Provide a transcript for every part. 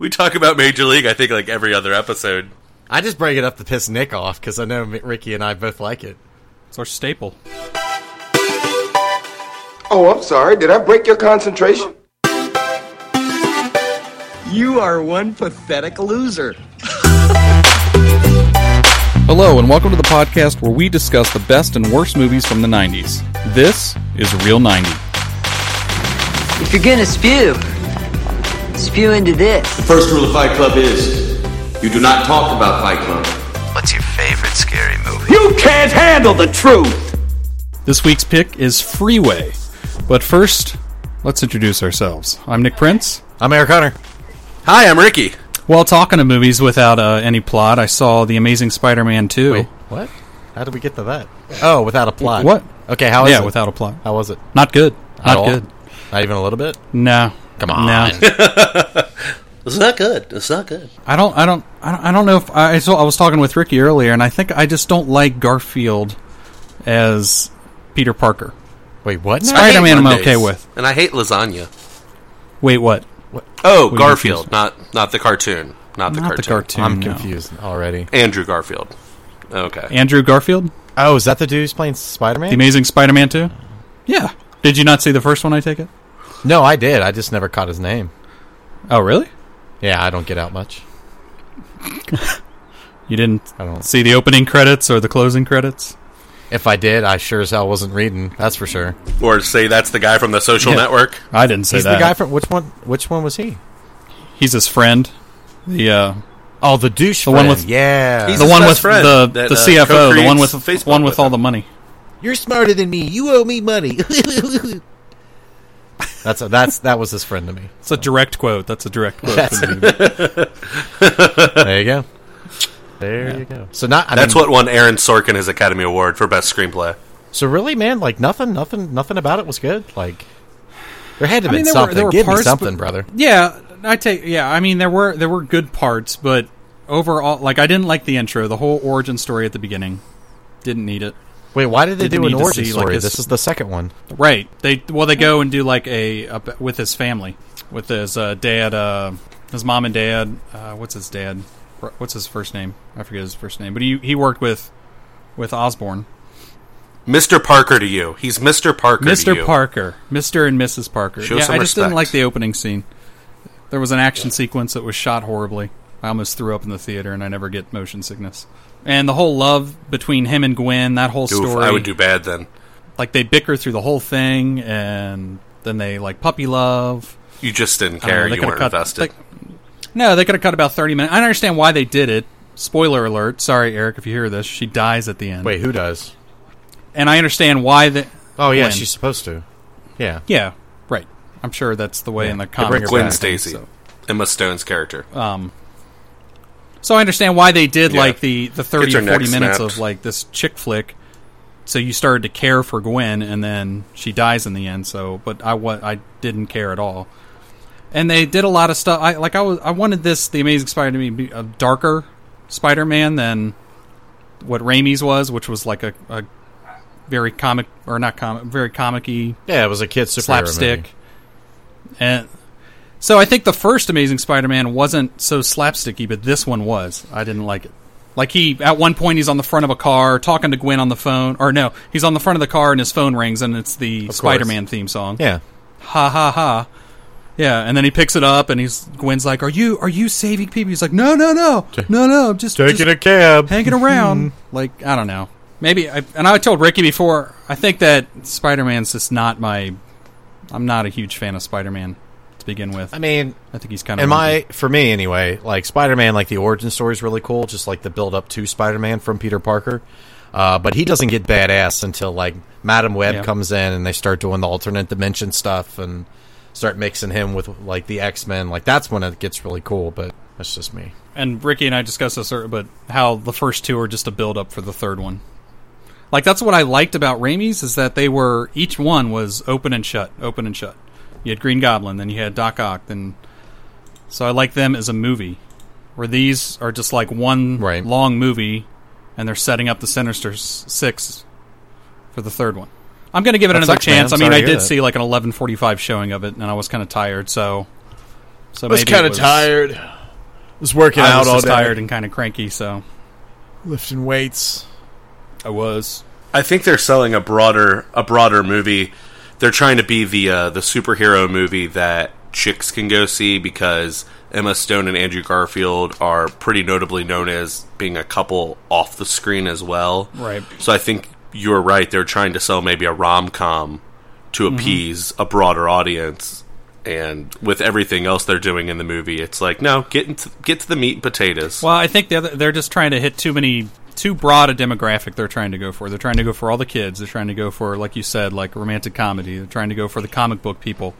We talk about Major League, I think, like every other episode. I just bring it up to piss Nick off because I know Ricky and I both like it. It's our staple. Oh, I'm sorry. Did I break your concentration? You are one pathetic loser. Hello, and welcome to the podcast where we discuss the best and worst movies from the 90s. This is Real 90. If you're gonna spew, spew into this. The First rule of Fight Club is you do not talk about Fight Club. What's your favorite scary movie? You can't handle the truth. This week's pick is Freeway. But first, let's introduce ourselves. I'm Nick Prince. I'm Eric Hunter. Hi, I'm Ricky. Well, talking to movies without uh, any plot, I saw The Amazing Spider Man 2. Wait, what? How did we get to that? Oh, without a plot. What? Okay, how is yeah, it? without a plot. How was it? Not good. At Not all? good. Not even a little bit? No. Come on. No. It's not good. It's not good. I don't. I don't. I don't, I don't know if I. So I was talking with Ricky earlier, and I think I just don't like Garfield as Peter Parker. Wait, what? now? Spider-Man I'm okay with. And I hate lasagna. Wait, what? what? Oh, you Garfield, not not the cartoon. Not the Not cartoon. the cartoon. I'm no. confused already. Andrew Garfield. Okay. Andrew Garfield, Oh, is that the dude who's playing Spider Man? The Amazing Spider-Man 2. Yeah. Did you not see the first one? I take it. No, I did. I just never caught his name. Oh, really? Yeah, I don't get out much. You didn't I don't. see the opening credits or the closing credits? If I did, I sure as hell wasn't reading. That's for sure. Or say that's the guy from the Social Yeah. Network. I didn't say He's that. the guy from which one? Which one was he? He's his friend. The uh, Oh, the douche. The one with- yeah. He's the one with friend the that, the uh, CFO, the one with co-creates Facebook one with with all him. the money. You're smarter than me. You owe me money. that's a, that's that was his friend to me. It's a direct quote. That's a direct quote. That's- from There you go. There you go. So not. I That's mean, what won Aaron Sorkin his Academy Award for Best Screenplay. So really, man, like nothing, nothing, nothing about it was good. Like there had to I have mean, been there were- something. there were Give me parts, something, but- brother. Yeah, I take. Yeah, I mean there were there were good parts, but overall, like I didn't like the intro, the whole origin story at the beginning. Didn't need it. Wait, why did they Didn't do an need origin see, like, story? this- this is the second one. Right. They well they go and do like a, a with his family, with his uh, dad, uh, his mom and dad. Uh, what's his dad? What's his first name? I forget his first name, but he he worked with with Osborne, Mr. Parker to you. He's Mr. Parker to Mr. you. Parker, Mr. and Mrs. Parker. Show yeah, some I just didn't like the opening scene. There was an action sequence that was shot horribly. I almost threw up in the theater, and I never get motion sickness. And the whole love between him and Gwen, that whole Oof, story. I would do bad then. like they bicker through the whole thing, and then they like puppy love. You just didn't I don't know, care. You weren't cut- invested. they- no, they could have cut about thirty minutes. I understand why they did it. Spoiler alert. Sorry, Eric, if you hear this, she dies at the end. Wait, who does? and I understand why the. Oh yeah, Gwen. she's supposed to. Yeah. Yeah, right. I'm sure that's the way Yeah, in the they bring comics. Gwen back, Stacy. So, Emma Stone's character. um, so I understand why they did Yeah. like the the thirty or forty minutes snapped. of like this chick flick. So you started to care for Gwen, and then she dies in the end. So, but I wa- I didn't care at all. And they did a lot of stuff. I like I was I wanted this the Amazing Spider-Man to be a darker Spider-Man than what Raimi's was, which was like a, a very comic or not comic, very comic-y Yeah, it was a kid's superhero slapstick. movie. And so I think the first Amazing Spider-Man wasn't so slapsticky, but this one was. I didn't like it. Like he at one point he's on the front of a car talking to Gwen on the phone, or no, he's on the front of the car and his phone rings and it's the course. Spider-Man theme song. Yeah. Ha ha ha. Yeah, and then he picks it up and he's Gwen's like, "Are you are you saving people?" He's like, "No, no, no, no, no, I'm just just Taking a cab. hanging around." Mm-hmm. like I don't know. Maybe I, and I told Ricky before. I think that Spider Man's just not my. I'm not a huge fan of Spider Man to begin with. I mean, I think he's kind of. in my for me anyway, like Spider-Man, like the origin story is really cool. Just like the build up to Spider-Man from Peter Parker. Uh, but he doesn't get badass until like Madam Web Yeah. comes in and they start doing the alternate dimension stuff and start mixing him with like the X Men. Like that's when it gets really cool. But that's just me. and Ricky and I discussed this, but how the first two are just a build up for the third one. Like that's what I liked about Raimi's is that they were each one was open and shut, open and shut. You had Green Goblin, then you had Doc Ock, then so I like them as a movie. Where these are just like one Right. long movie, and they're setting up the Sinister Six for the third one. I'm going to give it That another sucks, chance. I mean, I did that. see like an 11:45 showing of it, and I was kind of tired. So, so was kind of tired. was working I out was all just day, tired and kind of cranky, so lifting weights. I was. I think they're selling a broader a broader movie. They're trying to be the uh, the superhero movie that chicks can go see because Emma Stone and Andrew Garfield are pretty notably known as being a couple off the screen as well. Right. So I think you're right. They're trying to sell maybe a rom com to Mm-hmm. appease a broader audience. And with everything else they're doing in the movie, it's like no, get into, get to the meat and potatoes. Well, I think they're they're just trying to hit too many too broad a demographic. They're trying to go for. They're trying to go for all the kids. They're trying to go for, like you said, like romantic comedy. They're trying to go for the comic book people.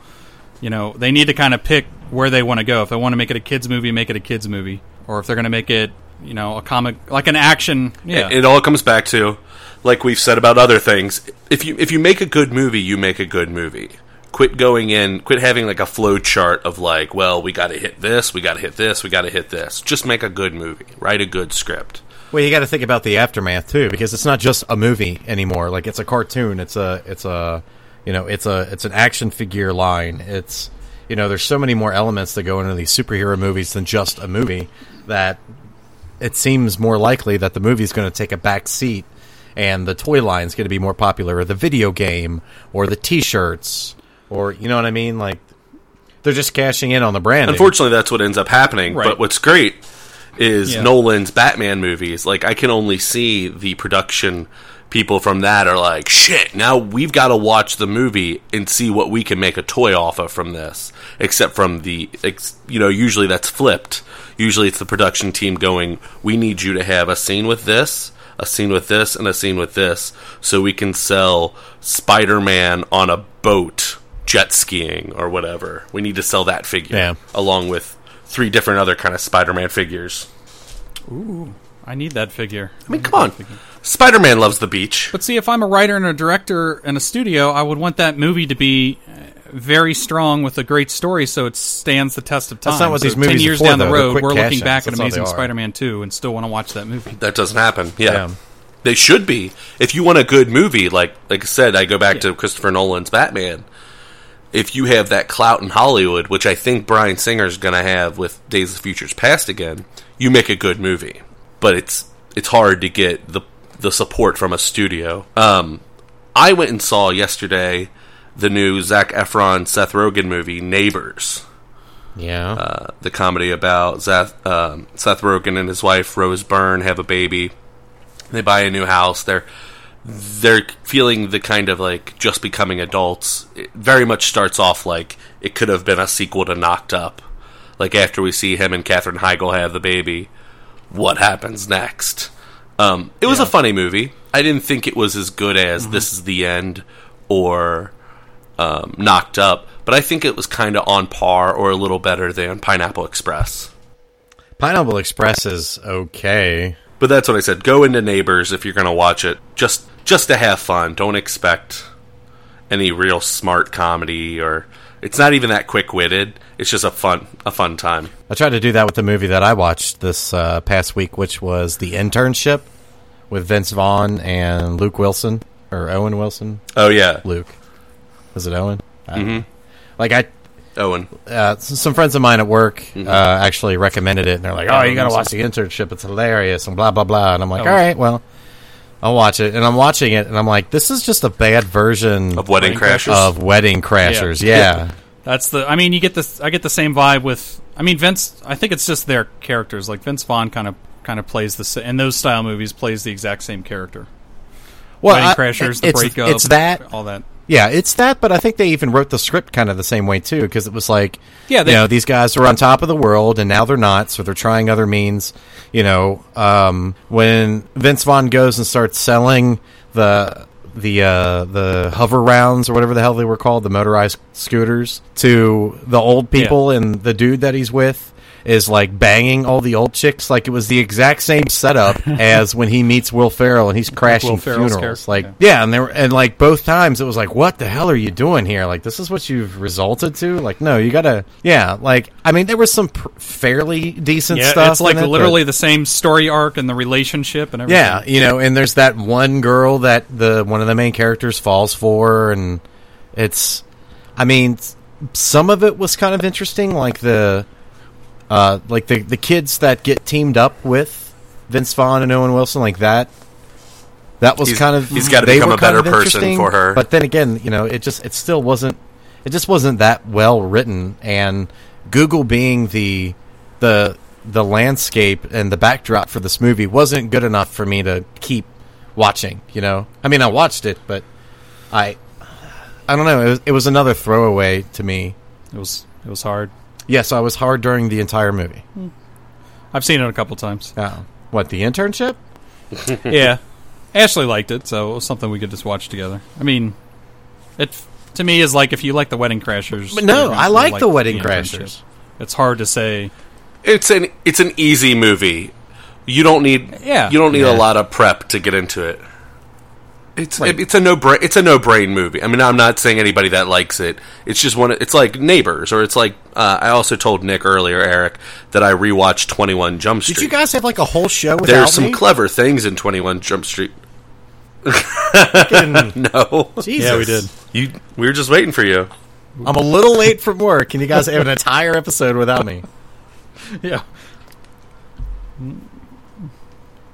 You know, they need to kind of pick where they want to go. If they want to make it a kids movie, make it a kids movie. Or if they're going to make it, you know, a comic like an action. Yeah, It, it all comes back to, like we've said about other things. If you if you make a good movie, you make a good movie. Quit going in. Quit having like a flow chart of like, well, we got to hit this, we got to hit this, we got to hit this. Just make a good movie. Write a good script. Well, you got to think about the aftermath too, because it's not just a movie anymore. Like it's a cartoon. It's a it's a you know it's a it's an action figure line. It's you know there's so many more elements that go into these superhero movies than just a movie that it seems more likely that the movie's going to take a back seat and the toy line's going to be more popular or the video game or the t-shirts or you know what I mean like they're just cashing in on the brand. Unfortunately, that's what ends up happening. Right. But what's great is Yeah. Nolan's Batman movies. Like I can only see the production people from that are like, shit. Now we've got to watch the movie and see what we can make a toy off of from this. Except from the, you know, usually that's flipped. Usually it's the production team going, we need you to have a scene with this. A scene with this and a scene with this, so we can sell Spider-Man on a boat jet skiing or whatever. We need to sell that figure Yeah. along with three different other kind of Spider-Man figures. Ooh, I need that figure. I mean, come on. Spider-Man loves the beach. But see, if I'm a writer and a director in a studio, I would want that movie to be uh, very strong with a great story, so it stands the test of time. That's not what So these movies Ten are years for, down the though. They're road, quick we're looking back at That's all they Amazing. Spider-Man 2 and still want to watch that movie. That doesn't happen. Yeah. Yeah. They should be. If you want a good movie, like like I said, I go back to Christopher Nolan's Batman. If you have that clout in Hollywood, which I think Bryan Singer's going to have with Days of Futures Past again, you make a good movie. But it's it's hard to get the the support from a studio. Um, I went and saw yesterday the new Zac Efron Seth Rogen movie Neighbors. Yeah. uh, the comedy about Seth, um, Seth Rogen and his wife Rose Byrne have a baby. They buy a new house. They're they're feeling the kind of like just becoming adults. It very much starts off like it could have been a sequel to Knocked Up. Like after we see him and Katherine Heigl have the baby, what happens next? Um, it was a funny movie. I didn't think it was as good as This Is the End or um, Knocked Up, but I think it was kind of on par or a little better than Pineapple Express. Pineapple Express is okay. But that's what I said. Go into Neighbors if you're going to watch it, just just to have fun. Don't expect any real smart comedy or it's not even that quick witted. It's just a fun a fun time. I tried to do that with the movie that I watched this uh, past week, which was The Internship with Vince Vaughn and Luke Wilson or Owen Wilson. Oh yeah, Luke, was it Owen? Mm-hmm. Like I, Owen. uh, some friends of mine at work uh, actually recommended it, and they're like, "Oh, you got to watch The Internship. It's hilarious," and blah blah blah. And I'm like, "All right, well." I'll watch it, and I'm watching it, and I'm like, "This is just a bad version Of Wedding Crashers? Of Wedding Crashers, yeah. That's the. I mean, you get this. I get the same vibe with. I mean, Vince. I think it's just their characters. Like Vince Vaughn kind of kind of plays the sa- in those style movies plays the exact same character. Well, Wedding I- Crashers, the it's, breakup, it's that all that. Yeah, it's that, but I think they even wrote the script kind of the same way too, because it was like, Yeah, they- you know, these guys are on top of the world, and now they're not, so they're trying other means. You know, um, when Vince Vaughn goes and starts selling the the uh, the hover rounds or whatever the hell they were called, the motorized scooters, to the old people, and the dude that he's with is like banging all the old chicks, like it was the exact same setup as when he meets Will Ferrell and he's crashing Will funerals. character, Like, yeah. yeah, and there and like both times it was like, what the hell are you doing here? Like, this is what you've resulted to? Like, no, you gotta, yeah, like, I mean, there was some pr- fairly decent Yeah, stuff. it's like it, literally but- the same story arc and the relationship and everything. yeah, you know, and there's that one girl that the one of the main characters falls for, and it's, I mean, some of it was kind of interesting, like the Uh, like the the kids that get teamed up with Vince Vaughn and Owen Wilson, like that. That was He's- kind of he's gotta become a better person for her. But then again, you know, it just it still wasn't it just wasn't that well written. And Google being the the the landscape and the backdrop for this movie wasn't good enough for me to keep watching. You know, I mean, I watched it, but I I don't know. It was, it was another throwaway to me. It was it was hard. Yes, I was hard during the entire movie. Hmm. I've seen it a couple times. Oh, what the internship? yeah, Ashley liked it, so it was something we could just watch together. I mean, it to me is like if you like the Wedding Crashers. But no, I like The Wedding Internship. Crashers. It's hard to say. It's an it's an easy movie. You don't need Yeah. you don't need Yeah. a lot of prep to get into it. It's Right. it's a no brain it's a no brain movie. I mean, I'm not saying anybody that likes it. It's just one. It's like Neighbors, or it's like uh, I also told Nick earlier, Eric, that I rewatched 21 Jump Street. Did you guys have like a whole show without There's some me? clever things in 21 Jump Street. Fucking- No, Jesus. Yeah, we did. you. We were just waiting for you. I'm a little late from work, and you guys have an entire episode without me. Yeah.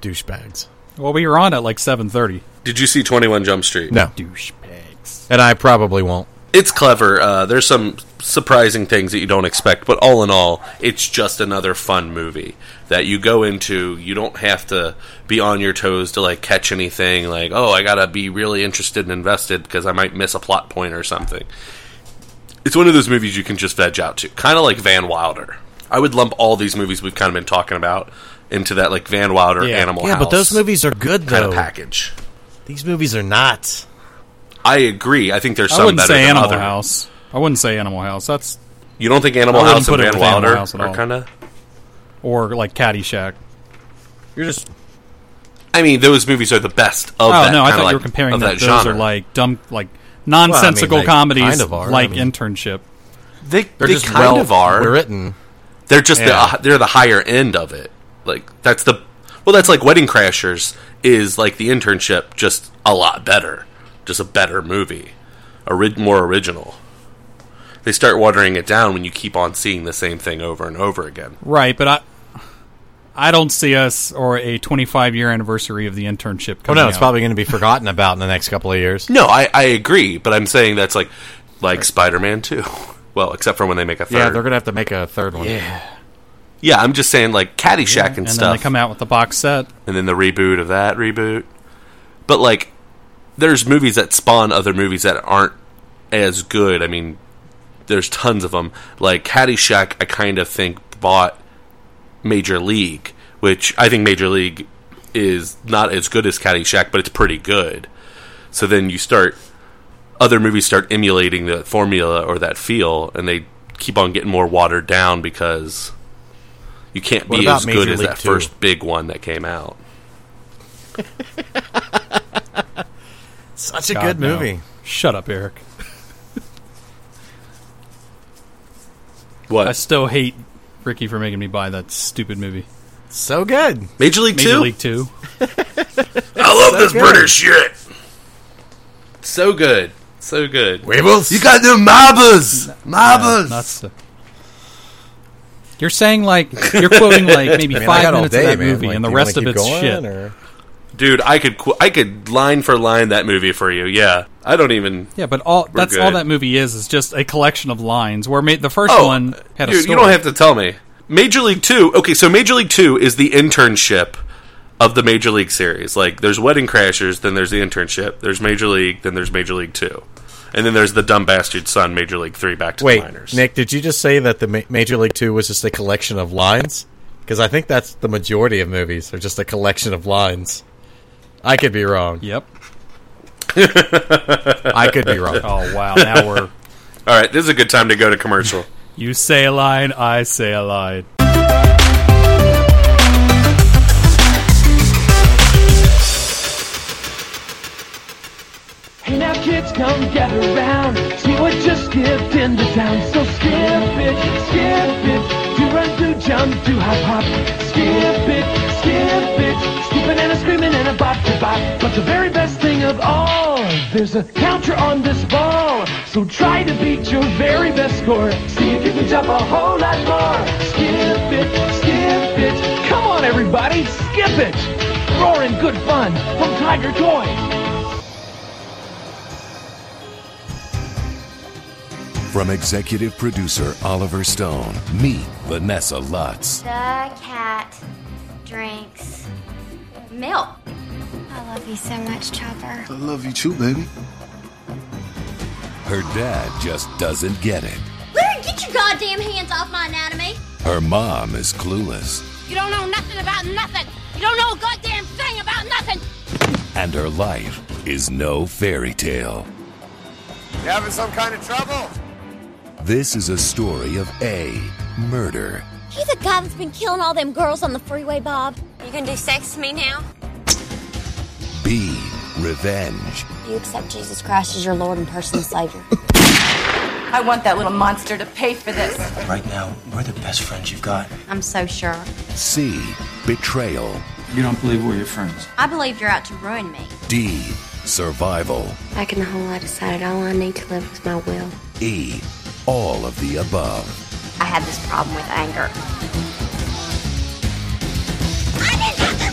Douchebags. Well, we were on at like seven thirty. Did you see 21 Jump Street? No, Douchebags. and I probably won't. It's clever. Uh, there's some surprising things that you don't expect, but all in all, it's just another fun movie that you go into. You don't have to be on your toes to like catch anything. Like, oh, I gotta be really interested and invested because I might miss a plot point or something. It's one of those movies you can just veg out to, kind of like Van Wilder. I would lump all these movies we've kind of been talking about into that like Van Wilder Yeah. Animal Yeah, House but those movies are good kind though. of package. These movies are not. I agree. I think there's some better. I wouldn't better say than Animal other. House. I wouldn't say Animal House. That's You don't think Animal I House and put it Van Wilder House are kind of? or like Caddyshack. You're just I mean, those movies are the best of Oh that. no, I thought like, you were comparing that. that Those genre. are like dumb, like nonsensical they comedies, kind of are. like I mean- Internship. they they're they just kind well of are. written. They're just Yeah. the uh, they're the higher end of it. Like that's the well, that's like Wedding Crashers is like the internship, just a lot better, just a better movie, Ori- more original. They start watering it down when you keep on seeing the same thing over and over again. Right, but I, I don't see us or a 25 year anniversary of the internship. Oh Coming no, it's out. probably going to be forgotten about in the next couple of years. No, I, I agree, but I'm saying that's like like Spider Man Two. Well, except for when they make a third. Yeah, they're going to have to make a third one. Yeah, I'm just saying like Caddyshack and, and stuff. then they come out with the box set. and then the reboot of that reboot. But like, there's movies that spawn other movies that aren't as good. I mean, there's tons of them. Like Caddyshack, I kind of think bought Major League, which I think Major League is not as good as Caddyshack, but it's pretty good. So then you start, other movies start emulating the formula or that feel, and they keep on getting more watered down because you can't What be about as good Major as that Two? first big one that came out. Such a God, good no. movie. Shut up, Eric. What? I still hate Ricky for making me buy that stupid movie. So good. Major League Major Two. League Two. I love this good. British shit. So good, so good. Weebles. You got the marbles, marbles. That's the. You're saying like you're quoting like maybe I mean, five got minutes day, of that man. movie, Like, and the rest of it's keep going, shit. or- Dude, I could qu- I could line for line that movie for you. Yeah, I don't even. Yeah, but all We're that's all that movie is is just a collection of lines. Where ma- the first Oh, one had a dude, story. you don't have to tell me. Major League Two. Okay, so Major League Two is the internship of the Major League series. Like, there's Wedding Crashers, then there's the internship. There's Major League, then there's Major League Two, and then there's the dumb bastard son, Major League Three, back to Wait, the minors. Nick, did you just say that the Ma- Major League Two was just a collection of lines? Because I think that's the majority of movies are just a collection of lines. I could be wrong. Yep. I could be wrong. Oh wow! Now we're All right, this is a good time to go to commercial. you say a line, I say a line. Come get around. See what just skipped into town. So skip it, skip it. Do run, do jump, do hop, hop. Skip it, skip it. Skipping and a screaming and a bop to bop. But the very best thing of all, there's a counter on this ball. So try to beat your very best score. See if you can jump a whole lot more. Skip it, skip it. Come on, everybody, skip it. Roaring good fun from Tiger Toys. From executive producer Oliver Stone, meet Vanessa Lutz. The cat drinks milk. I love you so much, Chopper. I love you too, baby. Her dad just doesn't get it. Larry, get your goddamn hands off my anatomy. Her mom is clueless. You don't know nothing about nothing. You don't know a goddamn thing about nothing. And her life is no fairy tale. You having some kind of trouble? This is a story of A. Murder. You the guy that's been killing all them girls on the freeway, Bob? You gonna do sex to me now? B. Revenge. You accept Jesus Christ as your Lord and personal Savior. I want that little monster to pay for this. Right now, we're the best friends you've got. I'm so sure. C. Betrayal. You don't believe we're your friends. I believe you're out to ruin me. D. Survival. Back in the hole, I decided all I need to live was my will. E. All of the above. I had this problem with anger. I didn't have the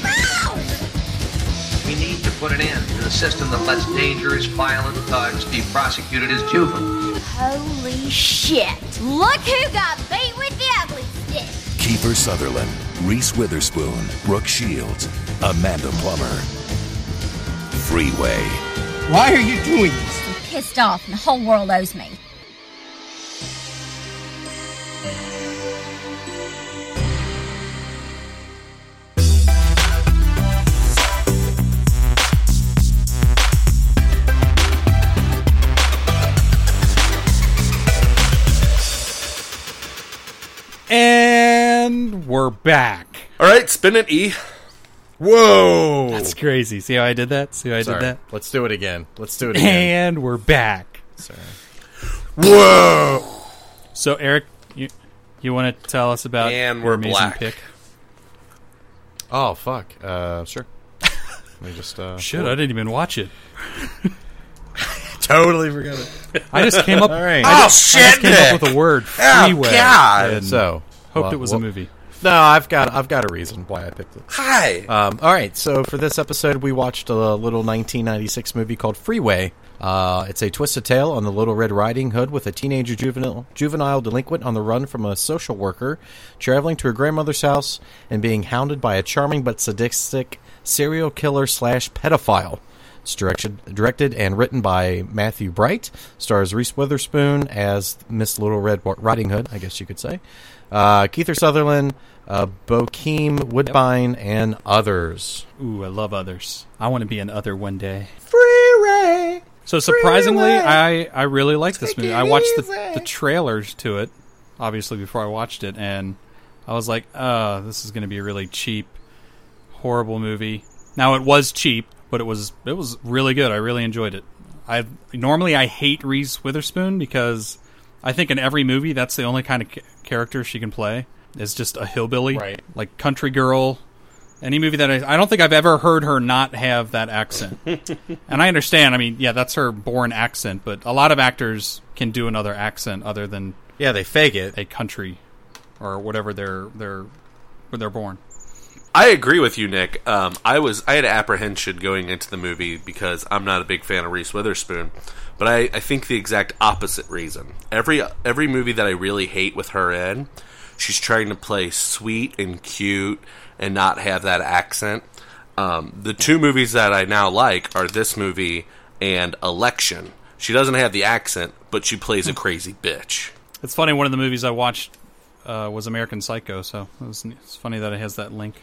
move! We need to put an end to the system that lets dangerous, violent thugs be prosecuted as juveniles. Holy shit! Look who got beat with the ugly stick! Kiefer Sutherland, Reese Witherspoon, Brooke Shields, Amanda Plummer. Freeway. Why are you doing this? I'm pissed off and the whole world owes me. And we're back. All right, spin it, E. Whoa! That's crazy. See how I did that? See how I Sorry. did that? Let's do it again. Let's do it again. And we're back. Sorry. Whoa! So Eric, you you want to tell us about And your we're amazing black. pick? Oh fuck. Uh, sure. Let me just. Uh, Shit, I didn't even watch it. totally forgot it. I just came up. All right. I just, I just came up with a word Oh. God. and So hoped well, it was well, a movie. No, I've got I've got a reason why I picked it. Hi. Um, all right, so for this episode, we watched a little 1996 movie called Freeway. Uh, it's a twisted tale on the Little Red Riding Hood with a teenager juvenile juvenile delinquent on the run from a social worker, traveling to her grandmother's house and being hounded by a charming but sadistic serial killer slash pedophile. It's directed, directed and written by Matthew Bright. Stars Reese Witherspoon as Miss Little Red Riding Hood, I guess you could say. Uh, Kiefer Sutherland, uh, Bokeem Woodbine, and others. Ooh, I love others. I want to be an other one day. Freeway. So surprisingly, Freeway. I I really like this movie. I watched the, the trailers to it, obviously before I watched it, and I was like, "Uh, this is going to be a really cheap, horrible movie." Now it was cheap, but it was it was really good. I really enjoyed it. I normally I hate Reese Witherspoon because I think in every movie that's the only kind of character she can play is just a hillbilly, Right. Like country girl. Any movie that I, I don't think I've ever heard her not have that accent. and I understand. I mean, yeah, that's her born accent, but a lot of actors can do another accent other than Yeah, they fake it. a country or whatever they're they're where they're born. I agree with you, Nick. Um, I was I had apprehension going into the movie because I'm not a big fan of Reese Witherspoon, but I, I think the exact opposite reason. Every every movie that I really hate with her in, she's trying to play sweet and cute and not have that accent. Um, the two movies that I now like are this movie and Election. She doesn't have the accent, but she plays a crazy bitch. It's funny. One of the movies I watched uh, was American Psycho, so it was, it's funny that it has that link,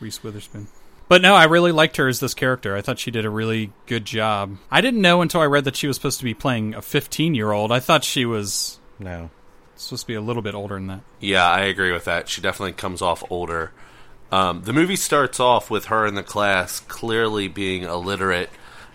Reese Witherspoon. But no, I really liked her as this character. I thought she did a really good job. I didn't know until I read that she was supposed to be playing a 15 year old. I thought she was No. supposed to be a little bit older than that. Yeah, I agree with that. She definitely comes off older. Um, the movie starts off with her in the class clearly being illiterate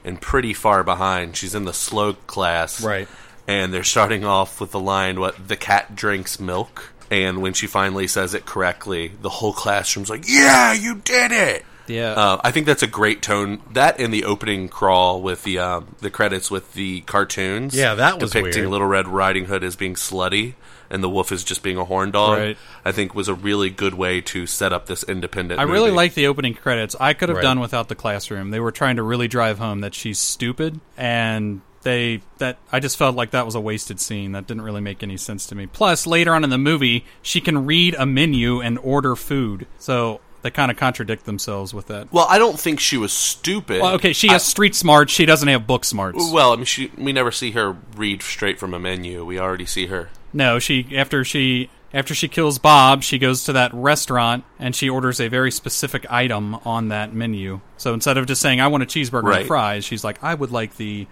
and pretty far behind. She's in the slow class. Right. And they're starting off with the line, what, the cat drinks milk? And when she finally says it correctly, the whole classroom's like, yeah, you did it! Yeah. Uh, I think that's a great tone. That in the opening crawl with the um, the credits with the cartoons. Yeah, that was depicting weird. Little Red Riding Hood as being slutty and the wolf is just being a horn dog. Right. I think was a really good way to set up this independent. I really like the opening credits. I could have Right. done without the classroom. They were trying to really drive home that she's stupid, and they that I just felt like that was a wasted scene. That didn't really make any sense to me. Plus, later on in the movie, she can read a menu and order food, so they kind of contradict themselves with that. Well, I don't think she was stupid. Well, okay, she has street smarts. She doesn't have book smarts. Well, I mean, she, we never see her read straight from a menu. We already see her. No, she after she after she kills Bob, she goes to that restaurant and she orders a very specific item on that menu. So instead of just saying I want a cheeseburger Right. and fries, she's like I would like the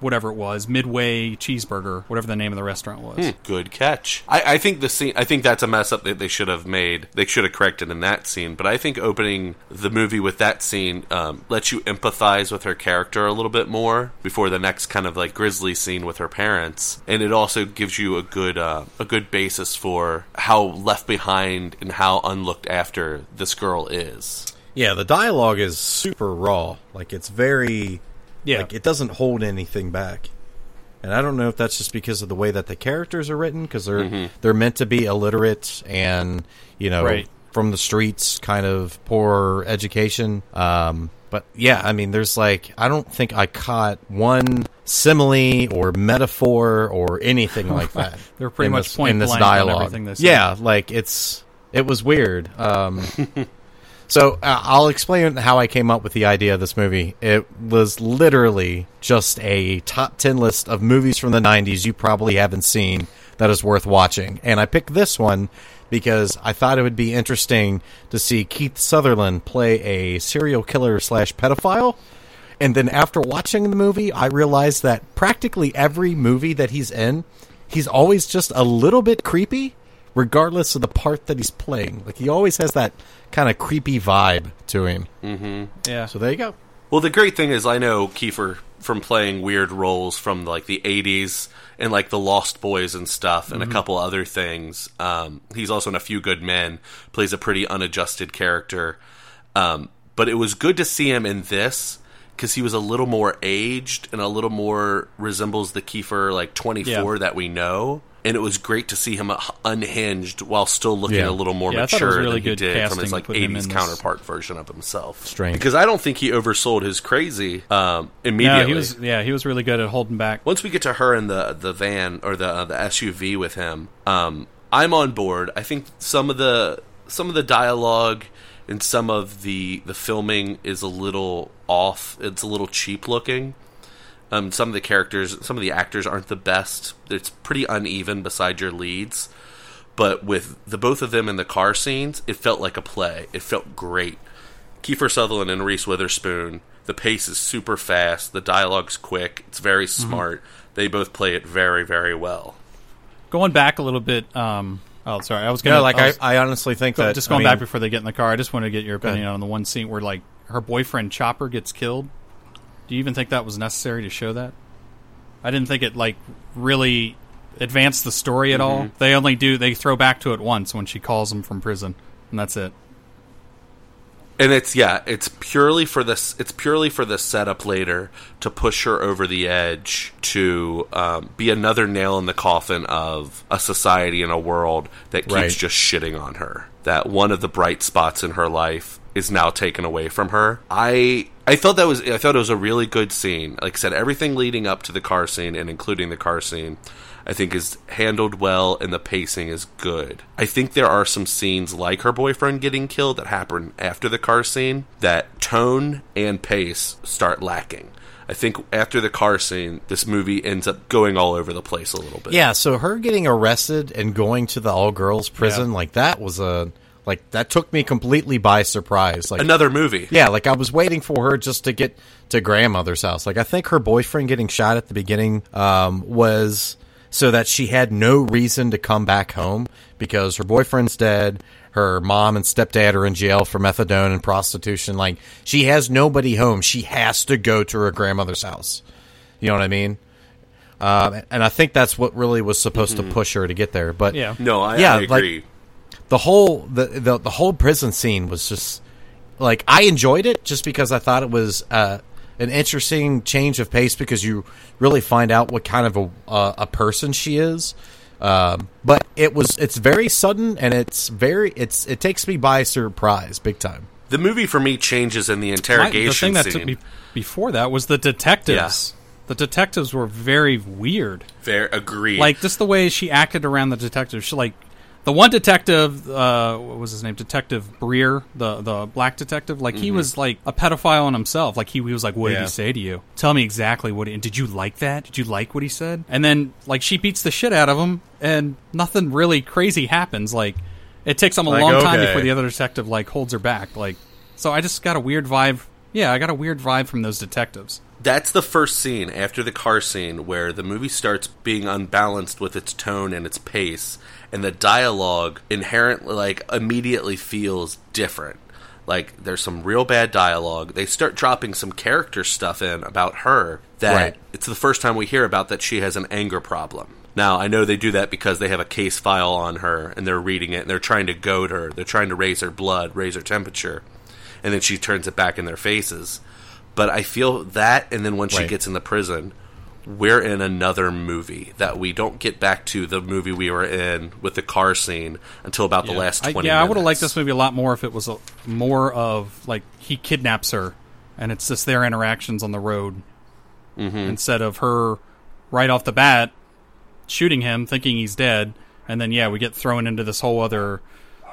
whatever it was, Midway cheeseburger, whatever the name of the restaurant was. Hmm, good catch. I, I think the scene. I think that's a mess up that they should have made. They should have corrected in that scene. But I think opening the movie with that scene um, lets you empathize with her character a little bit more before the next kind of like grisly scene with her parents, and it also gives you a good uh, a good basis for how left behind and how unlooked after this girl is. Yeah, the dialogue is super raw. Like it's very Yeah. like it doesn't hold anything back. And I don't know if that's just because of the way that the characters are written because they're Mhm. they're meant to be illiterate and, you know, Right. from the streets kind of poor education. Um but yeah, I mean there's like I don't think I caught one simile or metaphor or anything like that. They're pretty much this, point in this dialogue. everything they say. Yeah, like it's it was weird. Um So uh, I'll explain how I came up with the idea of this movie. It was literally just a top 10 list of movies from the 90s you probably haven't seen that is worth watching. And I picked this one because I thought it would be interesting to see Keith Sutherland play a serial killer slash pedophile. And then after watching the movie, I realized that practically every movie that he's in, he's always just a little bit creepy, regardless of the part that he's playing. Like he always has that kind of creepy vibe to him. Mm-hmm. Yeah. So there you go. Well, the great thing is I know Kiefer from playing weird roles from like the '80s and like the Lost Boys and stuff, and Mhm. a couple other things. Um, he's also in A Few Good Men. Plays a pretty unadjusted character, um, but it was good to see him in this because he was a little more aged and a little more resembles the Kiefer like 24 Yeah. that we know. And it was great to see him uh, unhinged while still looking Yeah. a little more Yeah, I thought it was mature really than he did from his like 80s in this. counterpart version of himself. Strange. Because I don't think he oversold his crazy um, immediately. No, he was yeah, he was really good at holding back. Once we get to her in the the van or the uh, the SUV with him, um, I'm on board. I think some of the some of the dialogue and some of the the filming is a little off. It's a little cheap looking. Um, some of the characters, some of the actors aren't the best. It's pretty uneven beside your leads. But with the both of them in the car scenes, it felt like a play. It felt great. Kiefer Sutherland and Reese Witherspoon. The pace is super fast. The dialogue's quick. It's very smart. They both play it very, very well. Going back a little bit. Um, oh, sorry, I was gonna No, like I, was- I honestly think Go- that just I going mean, back before they get in the car, I just want to get your opinion on the one scene where like her boyfriend Chopper gets killed. Do you even think that was necessary to show that? I didn't think it like really advanced the story at all. Mhm. They only do they throw back to it once when she calls him from prison, and that's it. And it's yeah, it's purely for this. It's purely for the setup later to push her over the edge to um, be another nail in the coffin of a society and a world that keeps Right. just shitting on her. That one of the bright spots in her life is now taken away from her. I I thought that was I thought it was a really good scene. Like I said, everything leading up to the car scene and including the car scene. I think is handled well and the pacing is good. I think there are some scenes like her boyfriend getting killed that happen after the car scene that tone and pace start lacking. I think after the car scene, this movie ends up going all over the place a little bit. Yeah, so her getting arrested and going to the all girls prison, Yeah. like that was a like that took me completely by surprise. Like Another movie. Yeah, like I was waiting for her just to get to grandmother's house. Like I think her boyfriend getting shot at the beginning um, was so that she had no reason to come back home because her boyfriend's dead. Her mom and stepdad are in jail for methadone and prostitution. Like she has nobody home. She has to go to her grandmother's house. You know what I mean? Um, and I think that's what really was supposed to push her to get there. But Yeah. No, I- yeah, I agree. Like, the whole the, the the whole prison scene was just like I enjoyed it just because I thought it was uh, an interesting change of pace because you really find out what kind of a uh, a person she is. Um, but it was it's very sudden and it's very it's it takes me by surprise big time. The movie for me changes in the My- interrogation the thing that scene. took me before that was the detectives. The detectives were very weird. Fair, agreed. Like just the way she acted around the detectives. She like the one detective, uh, what was his name? Detective Breer, the the black detective. Like he Mhm. was like a pedophile on himself. Like he, he was like, "What did he say to you? Tell me exactly what. He, and did you like that? Did you like what he said?" And then like she beats the shit out of him, and nothing really crazy happens. Like it takes them a Like, long time okay. before the other detective like holds her back. Like so, I just got a weird vibe. Yeah, I got a weird vibe from those detectives. That's the first scene after the car scene where the movie starts being unbalanced with its tone and its pace, and the dialogue inherently, like, immediately feels different. Like, there's some real bad dialogue. They start dropping some character stuff in about her that Right. it's the first time we hear about that she has an anger problem. Now, I know they do that because they have a case file on her and they're reading it and they're trying to goad her. They're trying to raise her blood, raise her temperature. And then she turns it back in their faces. But I feel that, and then when she Right. gets in the prison, we're in another movie that we don't get back to the movie we were in with the car scene until about the last I- 20 yeah, I would have liked this movie a lot more if it was a, more of like he kidnaps her, and it's just their interactions on the road Mm-hmm. instead of her right off the bat shooting him, thinking he's dead, and then yeah, we get thrown into this whole other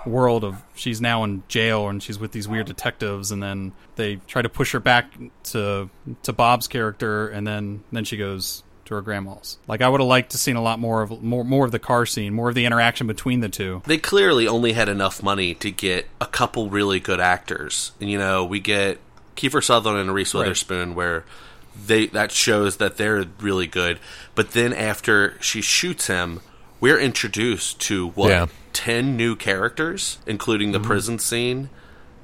world of she's now in jail and she's with these weird detectives, and then they try to push her back to to Bob's character, and then then she goes to her grandma's. Like I would have liked to seen a lot more of more more of the car scene, more of the interaction between the two. They clearly only had enough money to get a couple really good actors. And, you know, we get Kiefer Sutherland and Reese Right. Witherspoon, where they that shows that they're really good. But then after she shoots him, we're introduced to what Yeah. ten new characters, including Mm-hmm. the prison scene,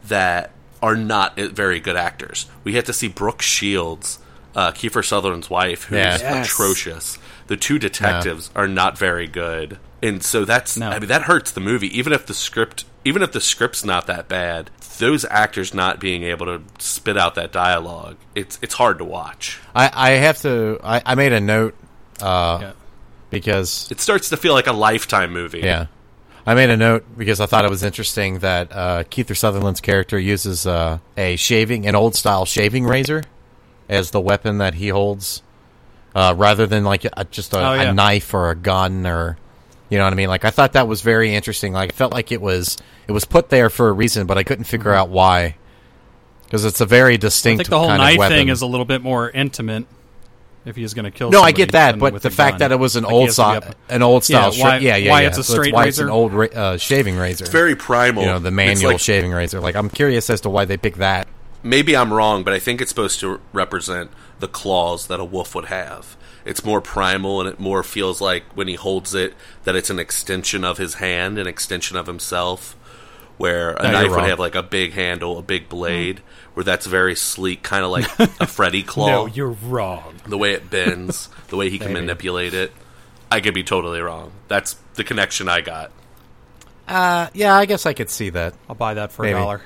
that are not very good actors. We get to see Brooke Shields, uh, Kiefer Sutherland's wife, who's Yeah. Yes. atrocious. The two detectives are not very good, and so that's I mean that hurts the movie. Even if the script, even if the script's not that bad, those actors not being able to spit out that dialogue, it's it's hard to watch. I, I have to. I, I made a note uh, because It starts to feel like a lifetime movie. Yeah. I made a note because I thought it was interesting that uh, Keith Sutherland's character uses uh, a shaving, an old style shaving razor, as the weapon that he holds, uh, rather than like a, just a, Oh, yeah. a knife or a gun or, you know what I mean. Like I thought that was very interesting. Like I felt like it was it was put there for a reason, but I couldn't figure out why. Because it's a very distinct. I think the whole knife thing is a little bit more intimate. If he was going to kill, No, I get that, but the fact gun. that it was an Like, old has style, up- an old style, Yeah, why, sha- yeah, yeah, why yeah. it's a So straight why razor? It's an old ra- uh, shaving razor. It's very primal. You know, the manual like- shaving razor. Like, I'm curious as to why they picked that. Maybe I'm wrong, but I think it's supposed to represent the claws that a wolf would have. It's more primal, and it more feels like when he holds it that it's an extension of his hand, an extension of himself. Where a No, knife would have like a big handle, a big blade, where that's very sleek, kind of like a Freddy claw. No, you're wrong. the way it bends, the way he can Maybe. manipulate it. I could be totally wrong. That's the connection I got. Uh, yeah, I guess I could see that. I'll buy that for Maybe. a dollar.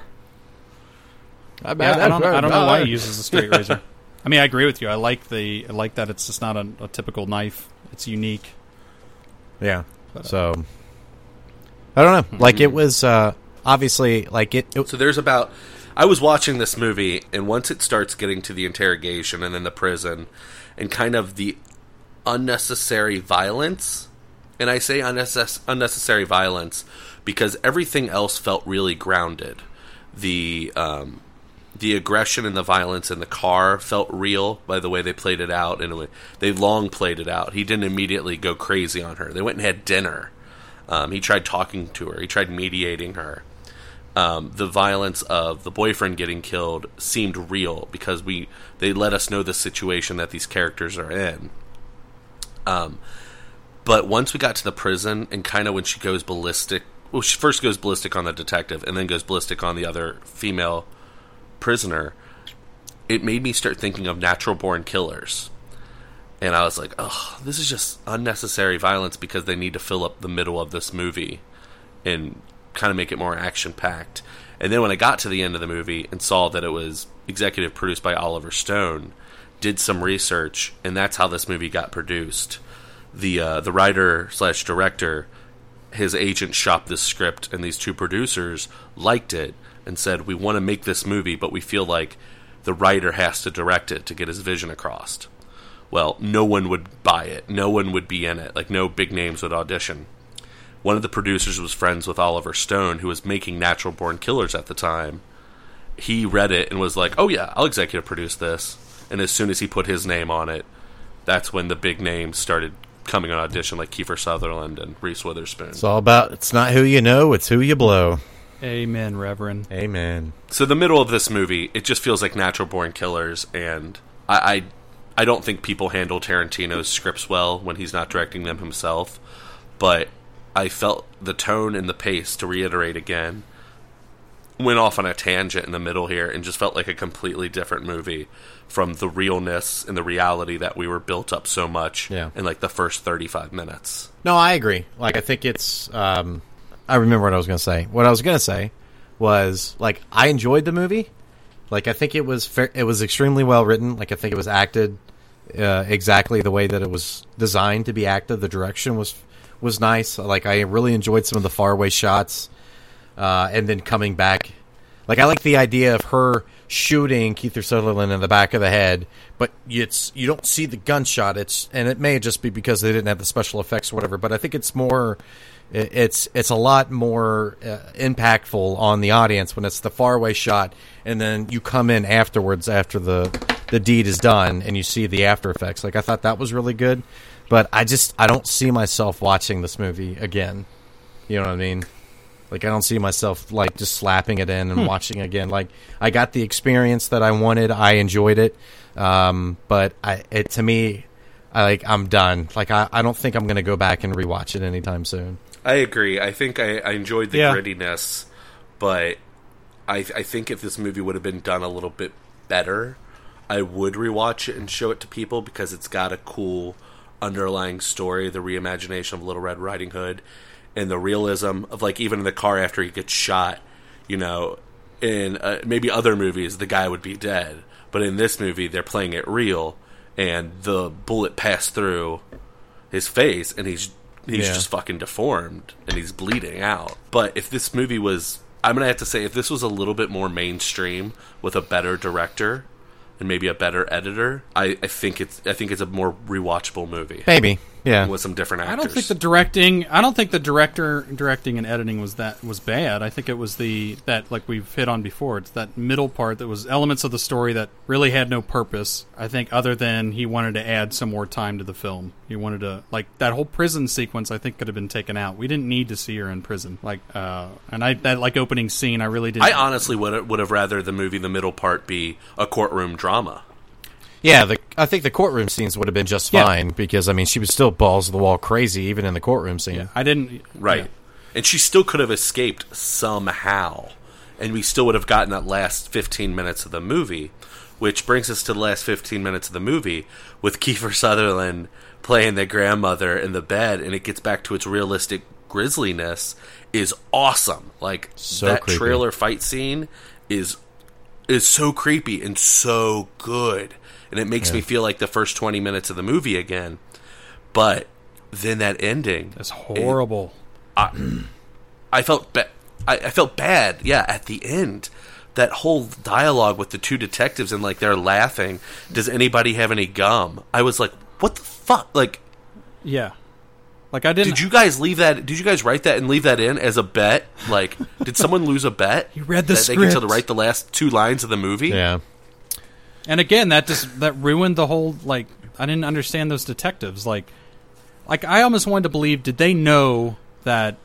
I, Yeah, I don't, I don't know why he uses a straight razor. I mean, I agree with you. I like the I like that it's just not a, a typical knife. It's unique. Yeah. But, uh, So, I don't know. Like, it was uh, obviously like it. it So there's about. I was watching this movie, and once it starts getting to the interrogation and then the prison, and kind of the unnecessary violence, and I say unnecess- unnecessary violence because everything else felt really grounded. The um, the aggression and the violence in the car felt real by the way they played it out. and they long played it out. He didn't immediately go crazy on her. They went and had dinner. Um, he tried talking to her. He tried mediating her um, the violence of the boyfriend getting killed seemed real because we they let us know the situation that these characters are in. Um, but once we got to the prison and kind of when she goes ballistic, well, she first goes ballistic on the detective and then goes ballistic on the other female prisoner. It made me start thinking of natural born killers. And I was like, oh, this is just unnecessary violence because they need to fill up the middle of this movie and kind of make it more action packed. And then when I got to the end of the movie and saw that it was executive produced by Oliver Stone, did some research, and that's how this movie got produced. The uh, the writer slash director, his agent shopped this script, and these two producers liked it and said, "We want to make this movie, but we feel like the writer has to direct it to get his vision across." Well, no one would buy it. No one would be in it. Like no big names would audition. One of the producers was friends with Oliver Stone, who was making Natural Born Killers at the time. He read it and was like, "Oh yeah, I'll executive produce this." And as soon as he put his name on it, that's when the big names started coming on audition, like Kiefer Sutherland and Reese Witherspoon. It's all about. It's not who you know; it's who you blow. Amen, Reverend. Amen. So the middle of this movie, it just feels like Natural Born Killers, and I, I, I don't think people handle Tarantino's scripts well when he's not directing them himself. But I felt the tone and the pace, to reiterate again, went off on a tangent in the middle here, and just felt like a completely different movie from the realness and the reality that we were built up so much Yeah. in like the first thirty-five minutes. No, I agree. Like, I think it's. Um, I remember what I was going to say. What I was going to say was like I enjoyed the movie. Like, I think it was fair, it was extremely well written. Like, I think it was acted uh, exactly the way that it was designed to be acted. The direction was was nice. Like, I really enjoyed some of the faraway shots, uh, and then coming back. Like, I like the idea of her shooting Kiefer Sutherland in the back of the head, but it's you don't see the gunshot. It's and it may just be because they didn't have the special effects or whatever. But I think it's more, it's it's a lot more uh, impactful on the audience when it's the faraway shot, and then you come in afterwards after the the deed is done, and you see the after effects. Like I thought that was really good, but I just I don't see myself watching this movie again. You know what I mean? Like I don't see myself like just slapping it in and Hmm. watching again. Like I got the experience that I wanted. I enjoyed it, um, but I it to me, I like I'm done. Like I, I don't think I'm gonna go back and rewatch it anytime soon. I agree. I think I, I enjoyed the Yeah. grittiness, but I, I think if this movie would have been done a little bit better, I would rewatch it and show it to people because it's got a cool underlying story, the reimagination of Little Red Riding Hood, and the realism of like even in the car after he gets shot, you know, in uh, maybe other movies the guy would be dead, but in this movie they're playing it real, and the bullet passed through his face, and he's he's Yeah. just fucking deformed and he's bleeding out. But if this movie was, I'm gonna have to say, if this was a little bit more mainstream with a better director and maybe a better editor, I, I think it's I think it's a more rewatchable movie. Maybe, yeah. with some different actors. I don't think the directing. I don't think the director directing and editing was that was bad. I think it was the that like we've hit on before. It's that middle part that was elements of the story that really had no purpose. I think other than he wanted to add some more time to the film. He wanted to like that whole prison sequence. I think could have been taken out. We didn't need to see her in prison. Like uh, and I that like opening scene. I really didn't. I honestly would would have rather the movie the middle part be a courtroom drama. Yeah, the, I think the courtroom scenes would have been just Yeah. fine because I mean she was still balls to the wall crazy even in the courtroom scene. I didn't Right. And she still could have escaped somehow. And we still would have gotten that last 15 minutes of the movie, which brings us to the last 15 minutes of the movie with Kiefer Sutherland playing the grandmother in the bed, and it gets back to its realistic grisliness, is awesome. Like, So that creepy. trailer fight scene is is so creepy and so good. And it makes Yeah. me feel like the first 20 minutes of the movie again. But then that ending is horrible. I, I felt ba- I, I felt bad. Yeah, at the end, that whole dialogue with the two detectives and like they're laughing. Does anybody have any gum? I was like, what the fuck? Like, Yeah. Like I didn't. did you guys leave that? Did you guys write that and leave that in as a bet? Like, did someone lose a bet? You read the that They get to write the last two lines of the movie. Yeah. And again, that just that ruined the whole like I didn't understand those detectives like like I almost wanted to believe did they know that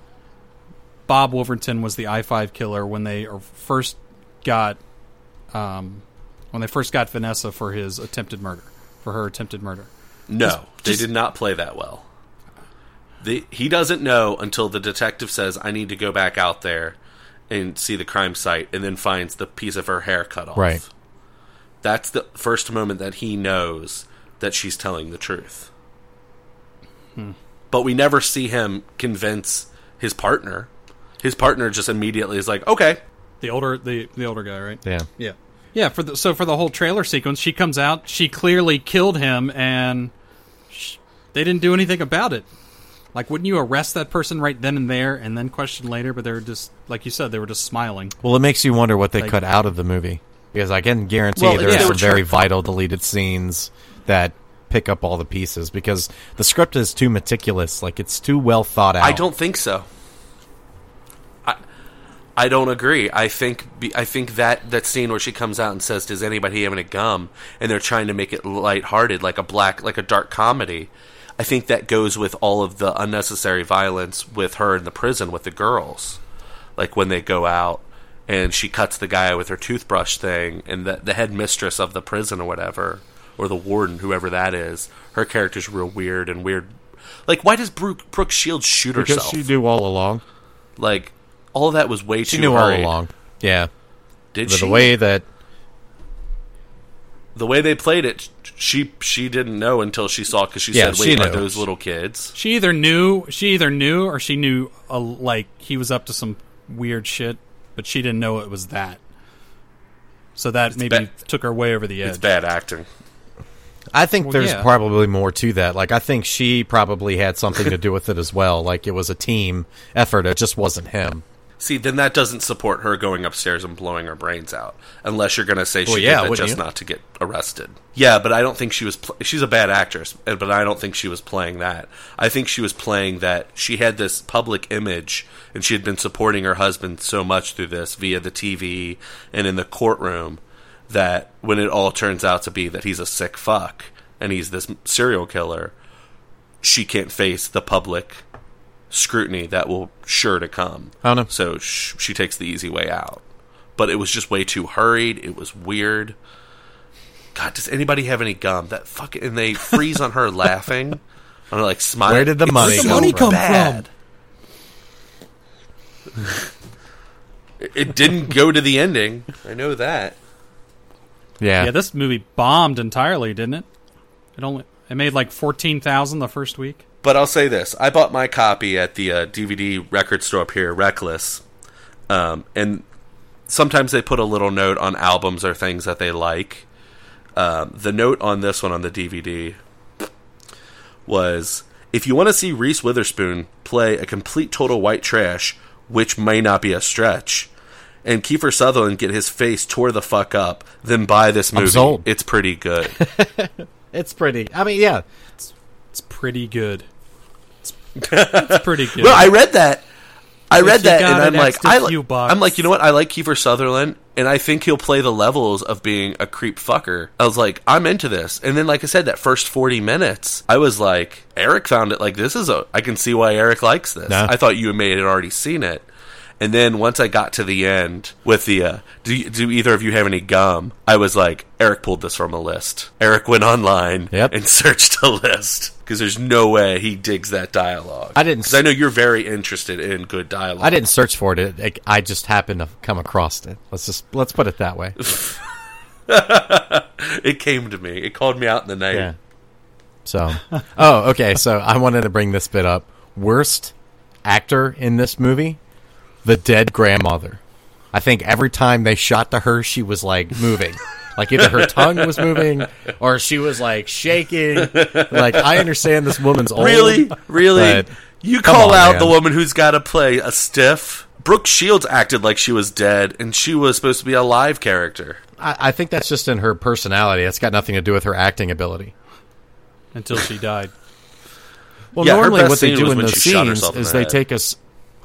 Bob Wolverton was the I5 killer when they first got um when they first got Vanessa for his attempted murder for her attempted murder. No, Just- they just- did not play that well. The, he doesn't know until the detective says, "I need to go back out there and see the crime site," and then finds the piece of her hair cut off. Right. That's the first moment that he knows that she's telling the truth. Hmm. But we never see him convince his partner. His partner just immediately is like, "Okay, The older the the older guy, right? Yeah. Yeah. Yeah, for the so for the whole trailer sequence, she comes out, she clearly killed him and sh- they didn't do anything about it. Like wouldn't you arrest that person right then and there and then question later, but they were just like you said they were just smiling. Well, it makes you wonder what they Like- cut out of the movie because I can guarantee Well, there's yeah. some very vital deleted scenes that pick up all the pieces because the script is too meticulous. Like it's too well thought out. I don't think so. I I don't agree. I think I think that that scene where she comes out and says, "Does anybody have any gum?" and they're trying to make it lighthearted, like a black, like a dark comedy. I think that goes with all of the unnecessary violence with her in the prison with the girls, like when they go out and she cuts the guy with her toothbrush thing, and the the head mistress of the prison or whatever, or the warden, whoever that is, her character's real weird and weird. Like, why does Brooke, Brooke Shields shoot because herself? she knew all along. Like all of that was way She too knew all along. Yeah. Did But she? The way that the way they played it, she she didn't know until she saw because she Yeah, said, "Wait, she are those little kids?" She either knew she either knew or she knew uh, like he was up to some weird shit, but she didn't know it was that. So that maybe ba- took her way over the edge. It's bad acting. I think Well, there's yeah. probably more to that. Like I think she probably had something to do with it as well. Like it was a team effort. It just wasn't him. See, then that doesn't support her going upstairs and blowing her brains out, unless you're going to say she Well, yeah, did that just you? not to get arrested. Yeah, but I don't think she was. Pl- she's a bad actress, but I don't think she was playing that. I think she was playing that she had this public image, and she had been supporting her husband so much through this via the TV and in the courtroom that when it all turns out to be that he's a sick fuck and he's this serial killer, she can't face the public scrutiny that will sure to come. I don't know. So sh- she takes the easy way out. But it was just way too hurried. It was weird. God, does anybody have any gum? That fucking and they freeze on her laughing. On her like smiling. Where did the It's money so come Where'd the money come bad. It- It didn't go to the ending. I know that. Yeah. Yeah, this movie bombed entirely, didn't it? It only it made like fourteen thousand the first week. But I'll say this: I bought my copy at the uh, DVD record store up here, Reckless, um, and sometimes they put a little note on albums or things that they like. Um, the note on this one on the DVD was: if you want to see Reese Witherspoon play a complete total white trash, which may not be a stretch, and Kiefer Sutherland get his face tore the fuck up, then buy this movie. It's pretty good. It's pretty. I mean, yeah. It's pretty good. It's, it's pretty good. Well, I read that. I If read that, and I'm like, I li-. I'm like, you know what? I like Kiefer Sutherland, and I think he'll play the levels of being a creep fucker. I was like, I'm into this. And then, like I said, that first 40 minutes, I was like, Eric found it like this is a. I can see why Eric likes this. Nah. I thought you May had already seen it. And then once I got to the end with the, uh, do, do either of you have any gum? I was like, Eric pulled this from a list. Eric went online Yep. and searched a list because there's no way he digs that dialogue. I didn't because I know you're very interested in good dialogue. I didn't search for it. It- it- I just happened to come across it. Let's just let's put it that way. it came to me. It called me out in the night. Yeah. So, oh, okay. So I wanted to bring this bit up. Worst actor in this movie, the dead grandmother. I think every time they shot to her, she was like moving. Like either her tongue was moving or she was like shaking. Like I understand this woman's old. Really, really, you call on, out man. the woman who's got to play a stiff. Brooke Shields acted like she was dead, and she was supposed to be a live character. I, I think that's just in her personality. It's got nothing to do with her acting ability. until she died. Well, Yeah, normally what they do in when those scenes herself in is the they head. take us,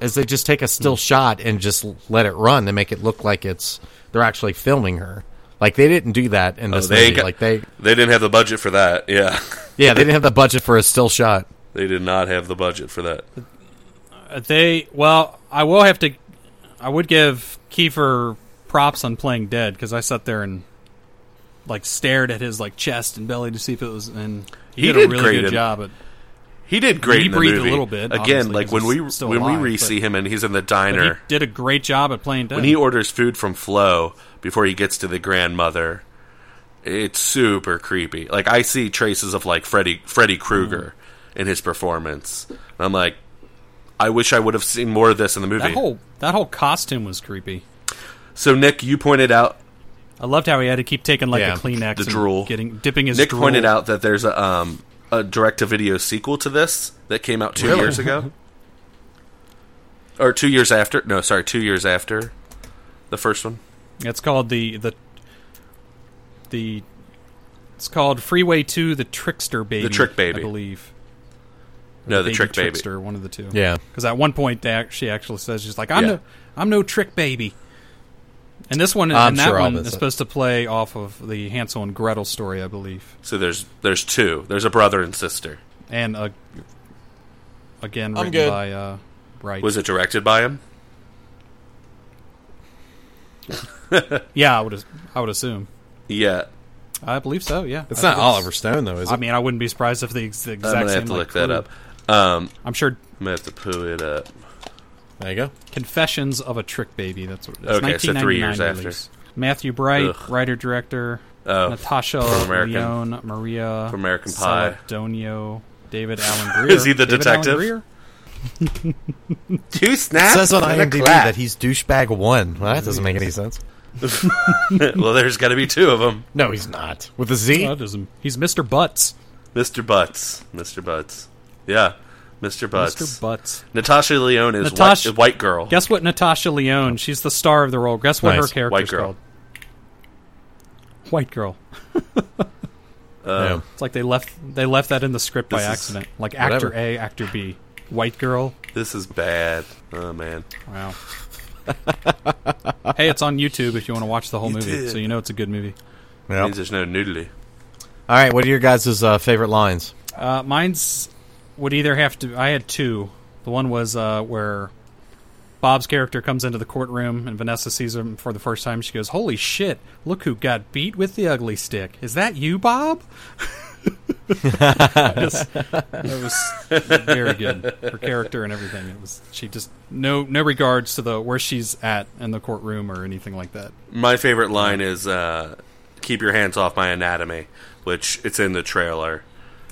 is they just take a still shot and just let it run and make it look like it's they're actually filming her. Like they didn't do that in Oh, this they movie. got- like they, They didn't have the budget for that. Yeah, yeah, they didn't have the budget for a still shot. they did not have the budget for that. Uh, They well, I will have to. I would give Kiefer props on playing dead because I sat there and like stared at his like chest and belly to see if it was, and he, He did, did a really great good in- job. At, He did great He in the breathed a little bit, Again, Like when we still when alive, we re-see him and he's in the but he diner. did a great job at playing dead. when he orders food from Flo before he gets to the grandmother, it's super creepy. Like I see traces of like Freddy Freddy Krueger Mm. in his performance. And I'm like, I wish I would have seen more of this in the movie. that whole that whole costume was creepy. So Nick, you pointed out I loved how he had to keep taking like Yeah. a Kleenex, the and drool, getting dipping his. Nick drool. pointed out that there's a um, a direct to video sequel to this that came out two Really? years ago, or two years after. No, sorry, two years after the first one. It's called the the the. It's called Freeway Two: The Trickster Baby. The Trick Baby. I believe. No, the Baby Trick Baby. Trickster, one of the two. Yeah. Because at one point, they act- she actually says, "She's like, I'm Yeah. no, I'm no trick baby." And this one, I'm and that sure one is it. supposed to play off of the Hansel and Gretel story, I believe, So there's there's two. There's a brother and sister. and uh, again I'm written good. by uh, Bright. Was it directed by him? Yeah, I would. I would assume. Yeah, I believe so. Yeah, It's I not Oliver Stone though, is it? I mean, I wouldn't be surprised if the ex- the exact I'm gonna same have to like, look that crew. up. Um, I'm sure. I'm gonna have to pull it up. There you go. Confessions of a Trick Baby. That's what it is. Okay, so three years 1999 after. Matthew Bright, Ugh. writer director. Oh, Natasha from Lyonne, Maria from American Pie. Celedonio, David Alan Grier. Is he the David Alan detective? Grier? Two It snaps. says on and a IMDb clap. that he's douchebag one. Well, that doesn't make any sense. well, there's got to be two of them. No, he's not. With a Z? Oh, He's Mr. Butts. Mr. Butts. Mr. Butts. Yeah, Mr. Butts. Mr. Butts. Natasha Lyonne is Natasha- white, white girl. Guess what Natasha Lyonne, she's the star of the role. Guess what Nice. her character's White girl. called? White girl. Uh, It's like they left they left that in the script by This is- accident. Like actor Whatever. A, actor B. White girl. This is bad. Oh man. Wow. hey, it's on YouTube if you want to watch the whole You movie, did. so you know it's a good movie. Yep. Means there's no nudity. All right, what are your guys' uh, favorite lines? Uh, mine's would either have to. I had two. The one was uh, where Bob's character comes into the courtroom and Vanessa sees him for the first time. She goes, "Holy shit! Look who got beat with the ugly stick. Is that you, Bob?" That was very good. Her character and everything. It was. She just no no regards to the where she's at in the courtroom or anything like that. My favorite line is uh, "Keep your hands off my anatomy," which it's in the trailer.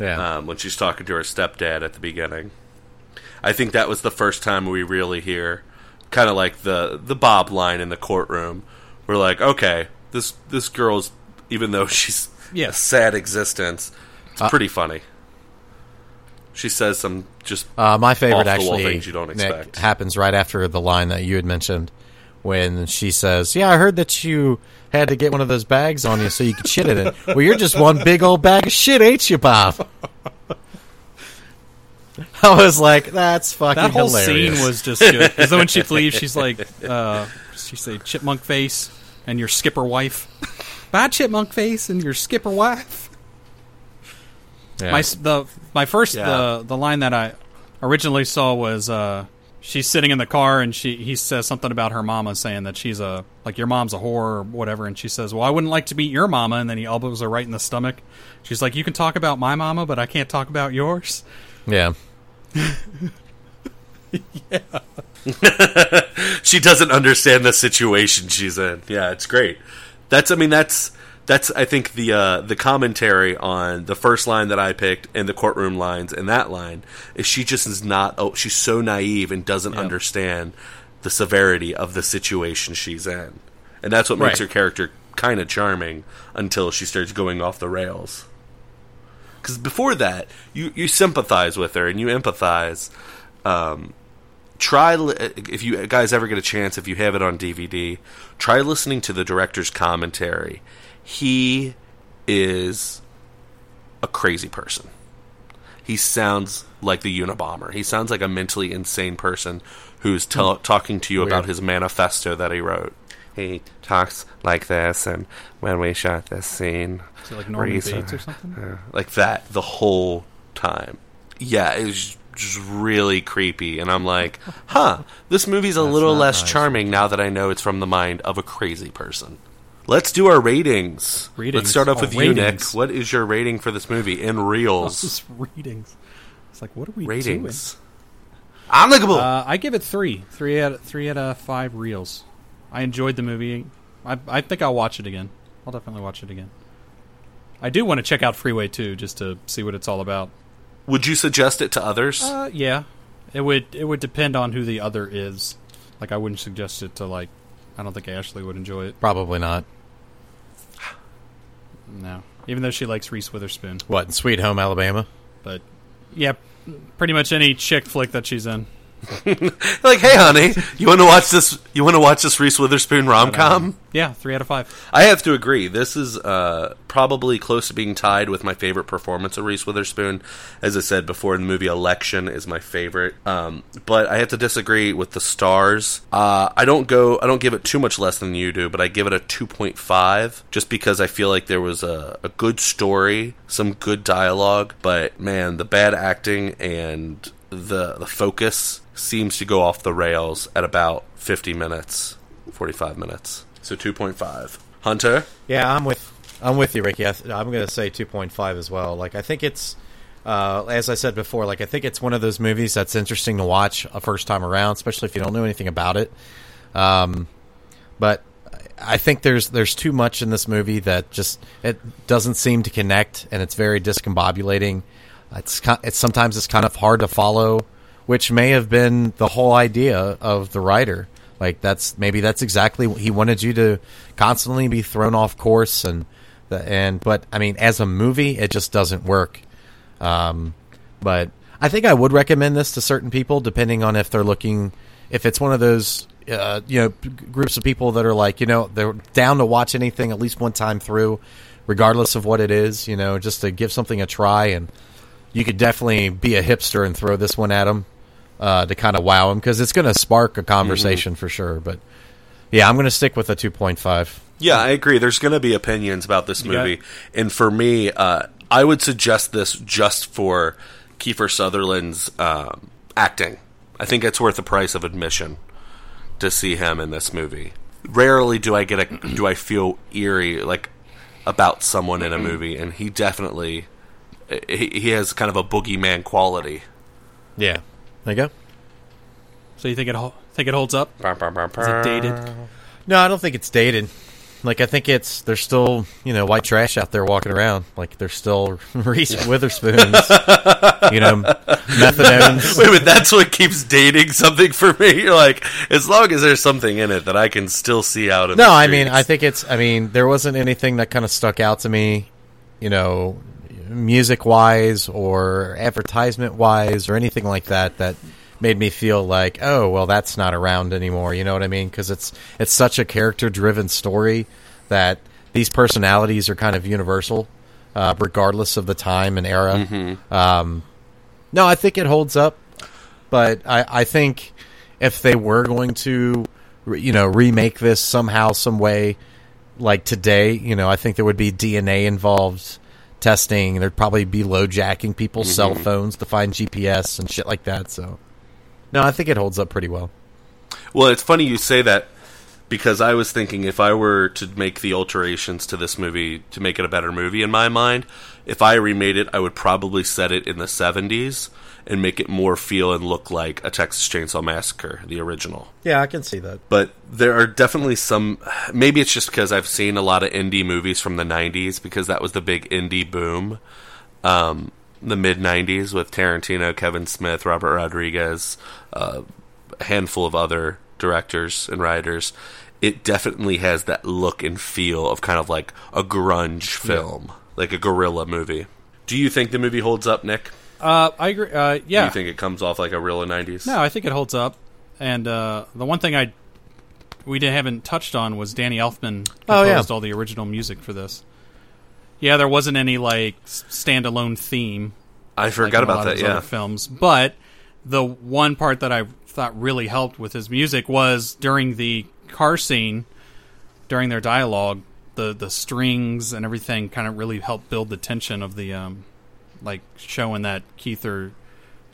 Yeah. Um, when she's talking to her stepdad at the beginning. I think that was the first time we really hear kind of like the the Bob line in the courtroom. We're like, okay, this this girl's even though she's Yes. a sad existence, it's Uh, pretty funny. She says some just Uh, my favorite actually things you don't Nick, expect. happens right after the line that you had mentioned when she says, "Yeah, I heard that you had to get one of those bags on you so you could shit in it." well, you're just one big old bag of shit, ain't you, Bob? I was like, "That's fucking hilarious. that whole hilarious." scene was just good because when she leaves, she's like, uh, she say chipmunk face and your skipper wife. Bye, chipmunk face and your skipper wife. Yeah. My the my first Yeah. the the line that I originally saw was uh, she's sitting in the car and she he says something about her mama saying that she's a like your mom's a whore or whatever and she says well I wouldn't like to beat your mama and then he elbows her right in the stomach. She's like you can talk about my mama but I can't talk about yours. yeah. Yeah. She doesn't understand the situation she's in. Yeah, it's great. That's I mean that's that's I think the uh, the commentary on the first line that I picked and the courtroom lines and that line is she just is not oh she's so naive and doesn't understand the severity of the situation she's in. And that's what makes Right. her character kind of charming until she starts going off the rails. Cuz before that, you you sympathize with her and you empathize um, try if you guys ever get a chance if you have it on DVD try listening to the director's commentary he is a crazy person he sounds like the Unabomber he sounds like a mentally insane person who's tell talking to you about his manifesto that he wrote he talks like this and when we shot this scene Is it like Norman reason- Bates or something? uh, like that the whole time. Yeah, it was just really creepy, and I'm like, huh, this movie's a That's little less nice. charming now that I know it's from the mind of a crazy person. Let's do our ratings. Ratings. Let's start off Oh, with you, Nick. What is your rating for this movie in All reels? this ratings. It's like what are we ratings. doing? Unlookable. Uh, I give it three, three out, three out of five reels. I enjoyed the movie. I, I think I'll watch it again. I'll definitely watch it again. I do want to check out Freeway 2 just to see what it's all about. Would you suggest it to others? Uh, yeah, it would. It would depend on who the other is. Like, I wouldn't suggest it to like I don't think Ashley would enjoy it. Probably not. No, even though she likes Reese Witherspoon. What in Sweet Home Alabama? But yeah, pretty much any chick flick that she's in. like, hey, honey, you want to watch this? You want to watch this Reese Witherspoon rom com? Yeah, three out of five. I have to agree. This is uh, probably close to being tied with my favorite performance of Reese Witherspoon. As I said before, the movie Election is my favorite. Um, but I have to disagree with the stars. Uh, I don't go. I don't give it too much less than you do, but I give it a two point five, just because I feel like there was a, a good story, some good dialogue. But man, the bad acting and the the focus seems to go off the rails at about 50 minutes, 45 minutes. So 2.5. Hunter? Yeah, I'm with I'm with you, Ricky. I I'm going to say 2.5 as well. Like I think it's uh, as I said before, like I think it's one of those movies that's interesting to watch a first time around, especially if you don't know anything about it. Um, but I think there's there's too much in this movie that just it doesn't seem to connect, and it's very discombobulating. It's it's sometimes it's kind of hard to follow, which may have been the whole idea of the writer. Like that's maybe that's exactly what he wanted you to constantly be thrown off course, and and but I mean, as a movie, it just doesn't work. Um, but I think I would recommend this to certain people, depending on if they're looking, if it's one of those, uh, you know, groups of people that are like, you know, they're down to watch anything at least one time through, regardless of what it is, you know, just to give something a try. And you could definitely be a hipster and throw this one at them uh, to kind of wow them because it's going to spark a conversation for sure. But yeah, I'm going to stick with a 2.5. Yeah, I agree. There's going to be opinions about this movie, and for me, uh, I would suggest this just for Kiefer Sutherland's um, acting. I think it's worth the price of admission to see him in this movie. Rarely do I get a do I feel eerie like about someone in a movie, and he definitely he, he has kind of a boogeyman quality. Yeah, there you go. So you think it hol- think it holds up? Is it dated? No, I don't think it's dated. Like I think it's there's still you know white trash out there walking around. Like there's still Reese Witherspoons, you know, methadones. Wait a minute, that's what keeps dating something for me. You're like, as long as there's something in it that I can still see out of. No, the I mean. I think it's. I mean there wasn't anything that kind of stuck out to me, you know, music wise or advertisement wise or anything like that that made me feel like oh well that's not around anymore. You know what i mean? Because it's it's such a character driven story that these personalities are kind of universal uh, regardless of the time and era. Mhm. um, no i think it holds up but I, I think if they were going to you know remake this somehow some way like today you know i think there would be dna involved testing. There'd probably be low jacking people's cell Mhm. phones to find gps and shit like that so. No i think it holds up pretty well. Well, it's funny you say that because I was thinking if I were to make the alterations to this movie to make it a better movie in my mind, if I remade it, I would probably set it in the 70s and make it more feel and look like a Texas Chainsaw Massacre, the original. yeah i can see that But there are definitely some. Maybe it's just because I've seen a lot of indie movies from the '90s because that was the big indie boom, um, the mid '90s with Tarantino, Kevin Smith, Robert Rodriguez, uh, a handful of other directors and writers. It definitely has that look and feel of kind of like a grunge film, like a guerrilla movie. Do you think the movie holds up, Nick? Uh, I agree. Uh, yeah. Do you think it comes off like a real '90s? No, I think it holds up. And uh, the one thing I we didn't, haven't touched on was Danny Elfman composed Oh, yeah. all the original music for this. Yeah, there wasn't any like standalone theme. I like forgot in a about lot of that, his yeah. other films, but the one part that I thought really helped with his music was during the car scene, during their dialogue, the the strings and everything kind of really helped build the tension of the um, like showing that Keither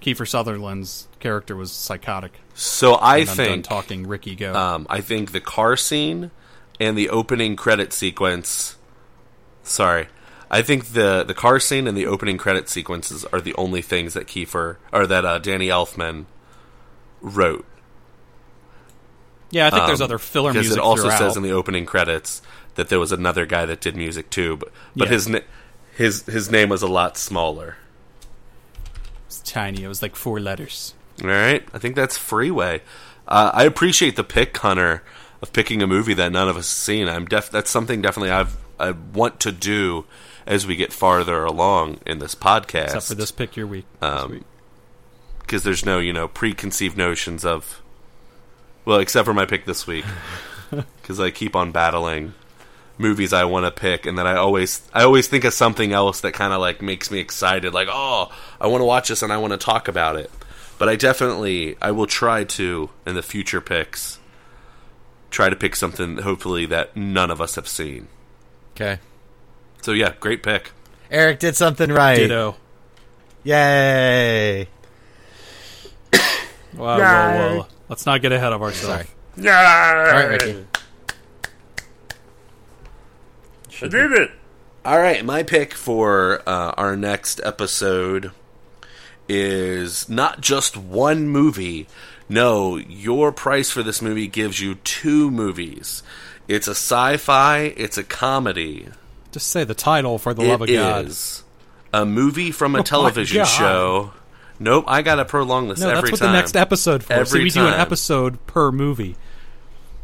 Kiefer Sutherland's character was psychotic. So I And think talking Ricky go. Um, I think the car scene and the opening credit sequence. Sorry, I think the the car scene and the opening credit sequences are the only things that Kiefer or that uh, Danny Elfman wrote. Yeah, I think there's Um, other filler because music it also throughout. says in the opening credits that there was another guy that did music too, but but Yeah. his his his name was a lot smaller. It's tiny. It was like four letters. All right, I think that's Freeway. Uh, I appreciate the pick, Hunter. of picking a movie that none of us have seen. I'm def that's something definitely I've I want to do as we get farther along in this podcast. Except for this pick your week. Um, because there's no you know preconceived notions of well except for my pick this week because i keep on battling movies i want to pick and then i always i always think of something else that kind of like makes me excited like oh i want to watch this and i want to talk about it but i definitely i will try to in the future picks try to pick something hopefully that none of us have seen Okay. so yeah great pick Eric did something right. Ditto. Yay! Whoa, Yay. whoa, whoa. Let's not get ahead of ourselves. Sorry. All right, Ricky. I did it. All right, my pick for uh, our next episode is not just one movie. No, your price for this movie gives you two movies. It's a sci-fi. It's a comedy. Just say the title for the It love of God. is a movie from Oh a my television God. show. Nope, I gotta prolong this No, every that's what time. the next episode for. Every so we do an episode per movie.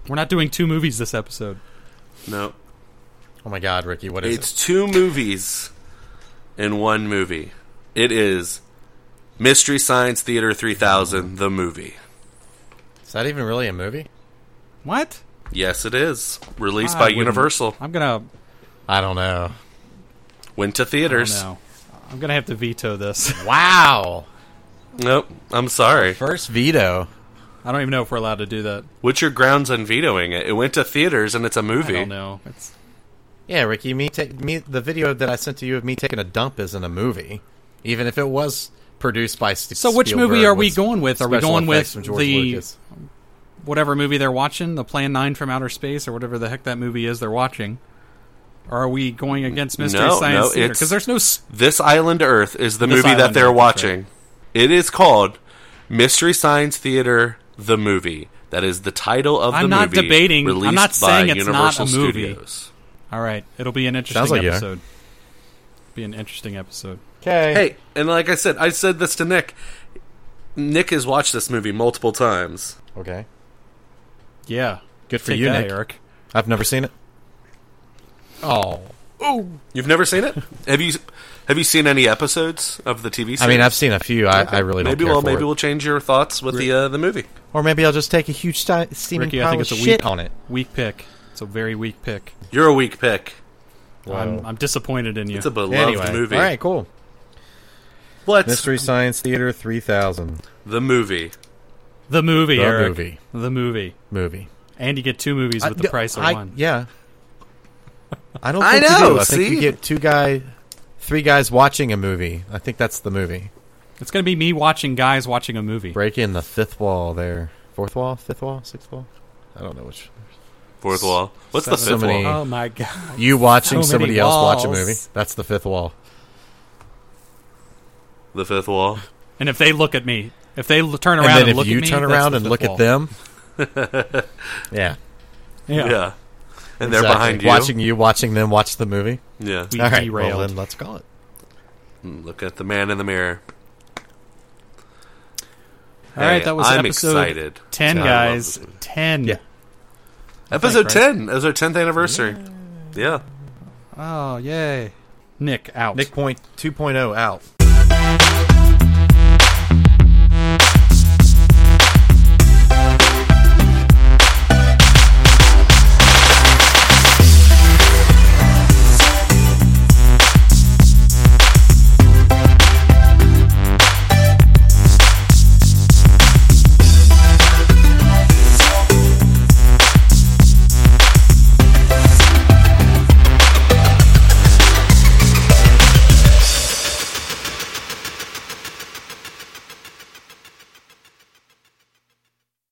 We're not doing two movies this episode. No, Oh my God, Ricky, what is it? it's two movies in one movie. It is Mystery Science Theater 3000, the movie. Is that even really a movie? What? Yes, it is. Released I by Universal. I'm gonna. I don't know. Went to I theaters. don't know. I'm gonna have to veto this. Wow. Nope. I'm sorry. First veto. I don't even know if we're allowed to do that. What's your grounds on vetoing it? It went to theaters and it's a movie. I don't know. It's Yeah, Ricky, me take me the video that I sent to you of me taking a dump isn't a movie, even if it was produced by. St- so. Which movie are we going with? Are we going with the Lucas. whatever movie they're watching, the Plan Nine from Outer Space, or whatever the heck that movie is they're watching? Or are we going against Mystery no, Science no, Theater? Because there's no. s- This Island Earth is the This movie that they're Earth, that's watching. It is called Mystery Science Theater, the movie. That is the title of I'm the not debating. I'm not saying it's Universal not a movie. Studios. All right, it'll be an interesting Sounds like you episode. Be an interesting episode. Okay. Hey, and like I said, I said this to Nick. Nick has watched this movie multiple times. Okay. Yeah, Good for Take you, that, Nick. Eric. I've never seen it. Oh. Oh. You've never seen it? have you? Have you seen any episodes of the TV series? I mean, I've seen a few. I, I really don't maybe care we'll for maybe it. we'll change your thoughts with the uh, the movie. Or maybe I'll just take a huge sti- steaming Ricky, I pile think of it's a shit weak on it. Weak pick. It's a very weak pick. You're a weak pick. I'm, I'm disappointed in you. It's a beloved Anyway, movie. all right, cool. What? Mystery Science Theater 3000 The movie. the movie, The Eric. movie. The movie. movie. And you get two movies with I- the price of I- one. Yeah. I don't I know, you do. I think you get two guy, three guys watching a movie. I think that's the movie. It's going to be me watching guys watching a movie. Breaking the fifth wall there. Fourth wall, fifth wall, sixth wall. I don't know which. Fourth wall. What's the fifth So many- wall? Oh my god. You watching So somebody else watch a movie. That's the fifth wall. The fifth wall. And if they look at me, if they l- turn And around then and, if look you at me, turn that's around and look wall. at them, yeah, Yeah. Yeah. And they're behind you. watching you, watching them watch the movie. Yeah. We All right, derailed. well then let's call it. Mm, look at the man in the mirror. All right, Hey, that was I'm episode excited. 10, guys. 10. Yeah. Episode Thanks, right? 10. That was our 10th anniversary. Yeah. Oh, yay. Nick, out. Nick Point 2.0 out.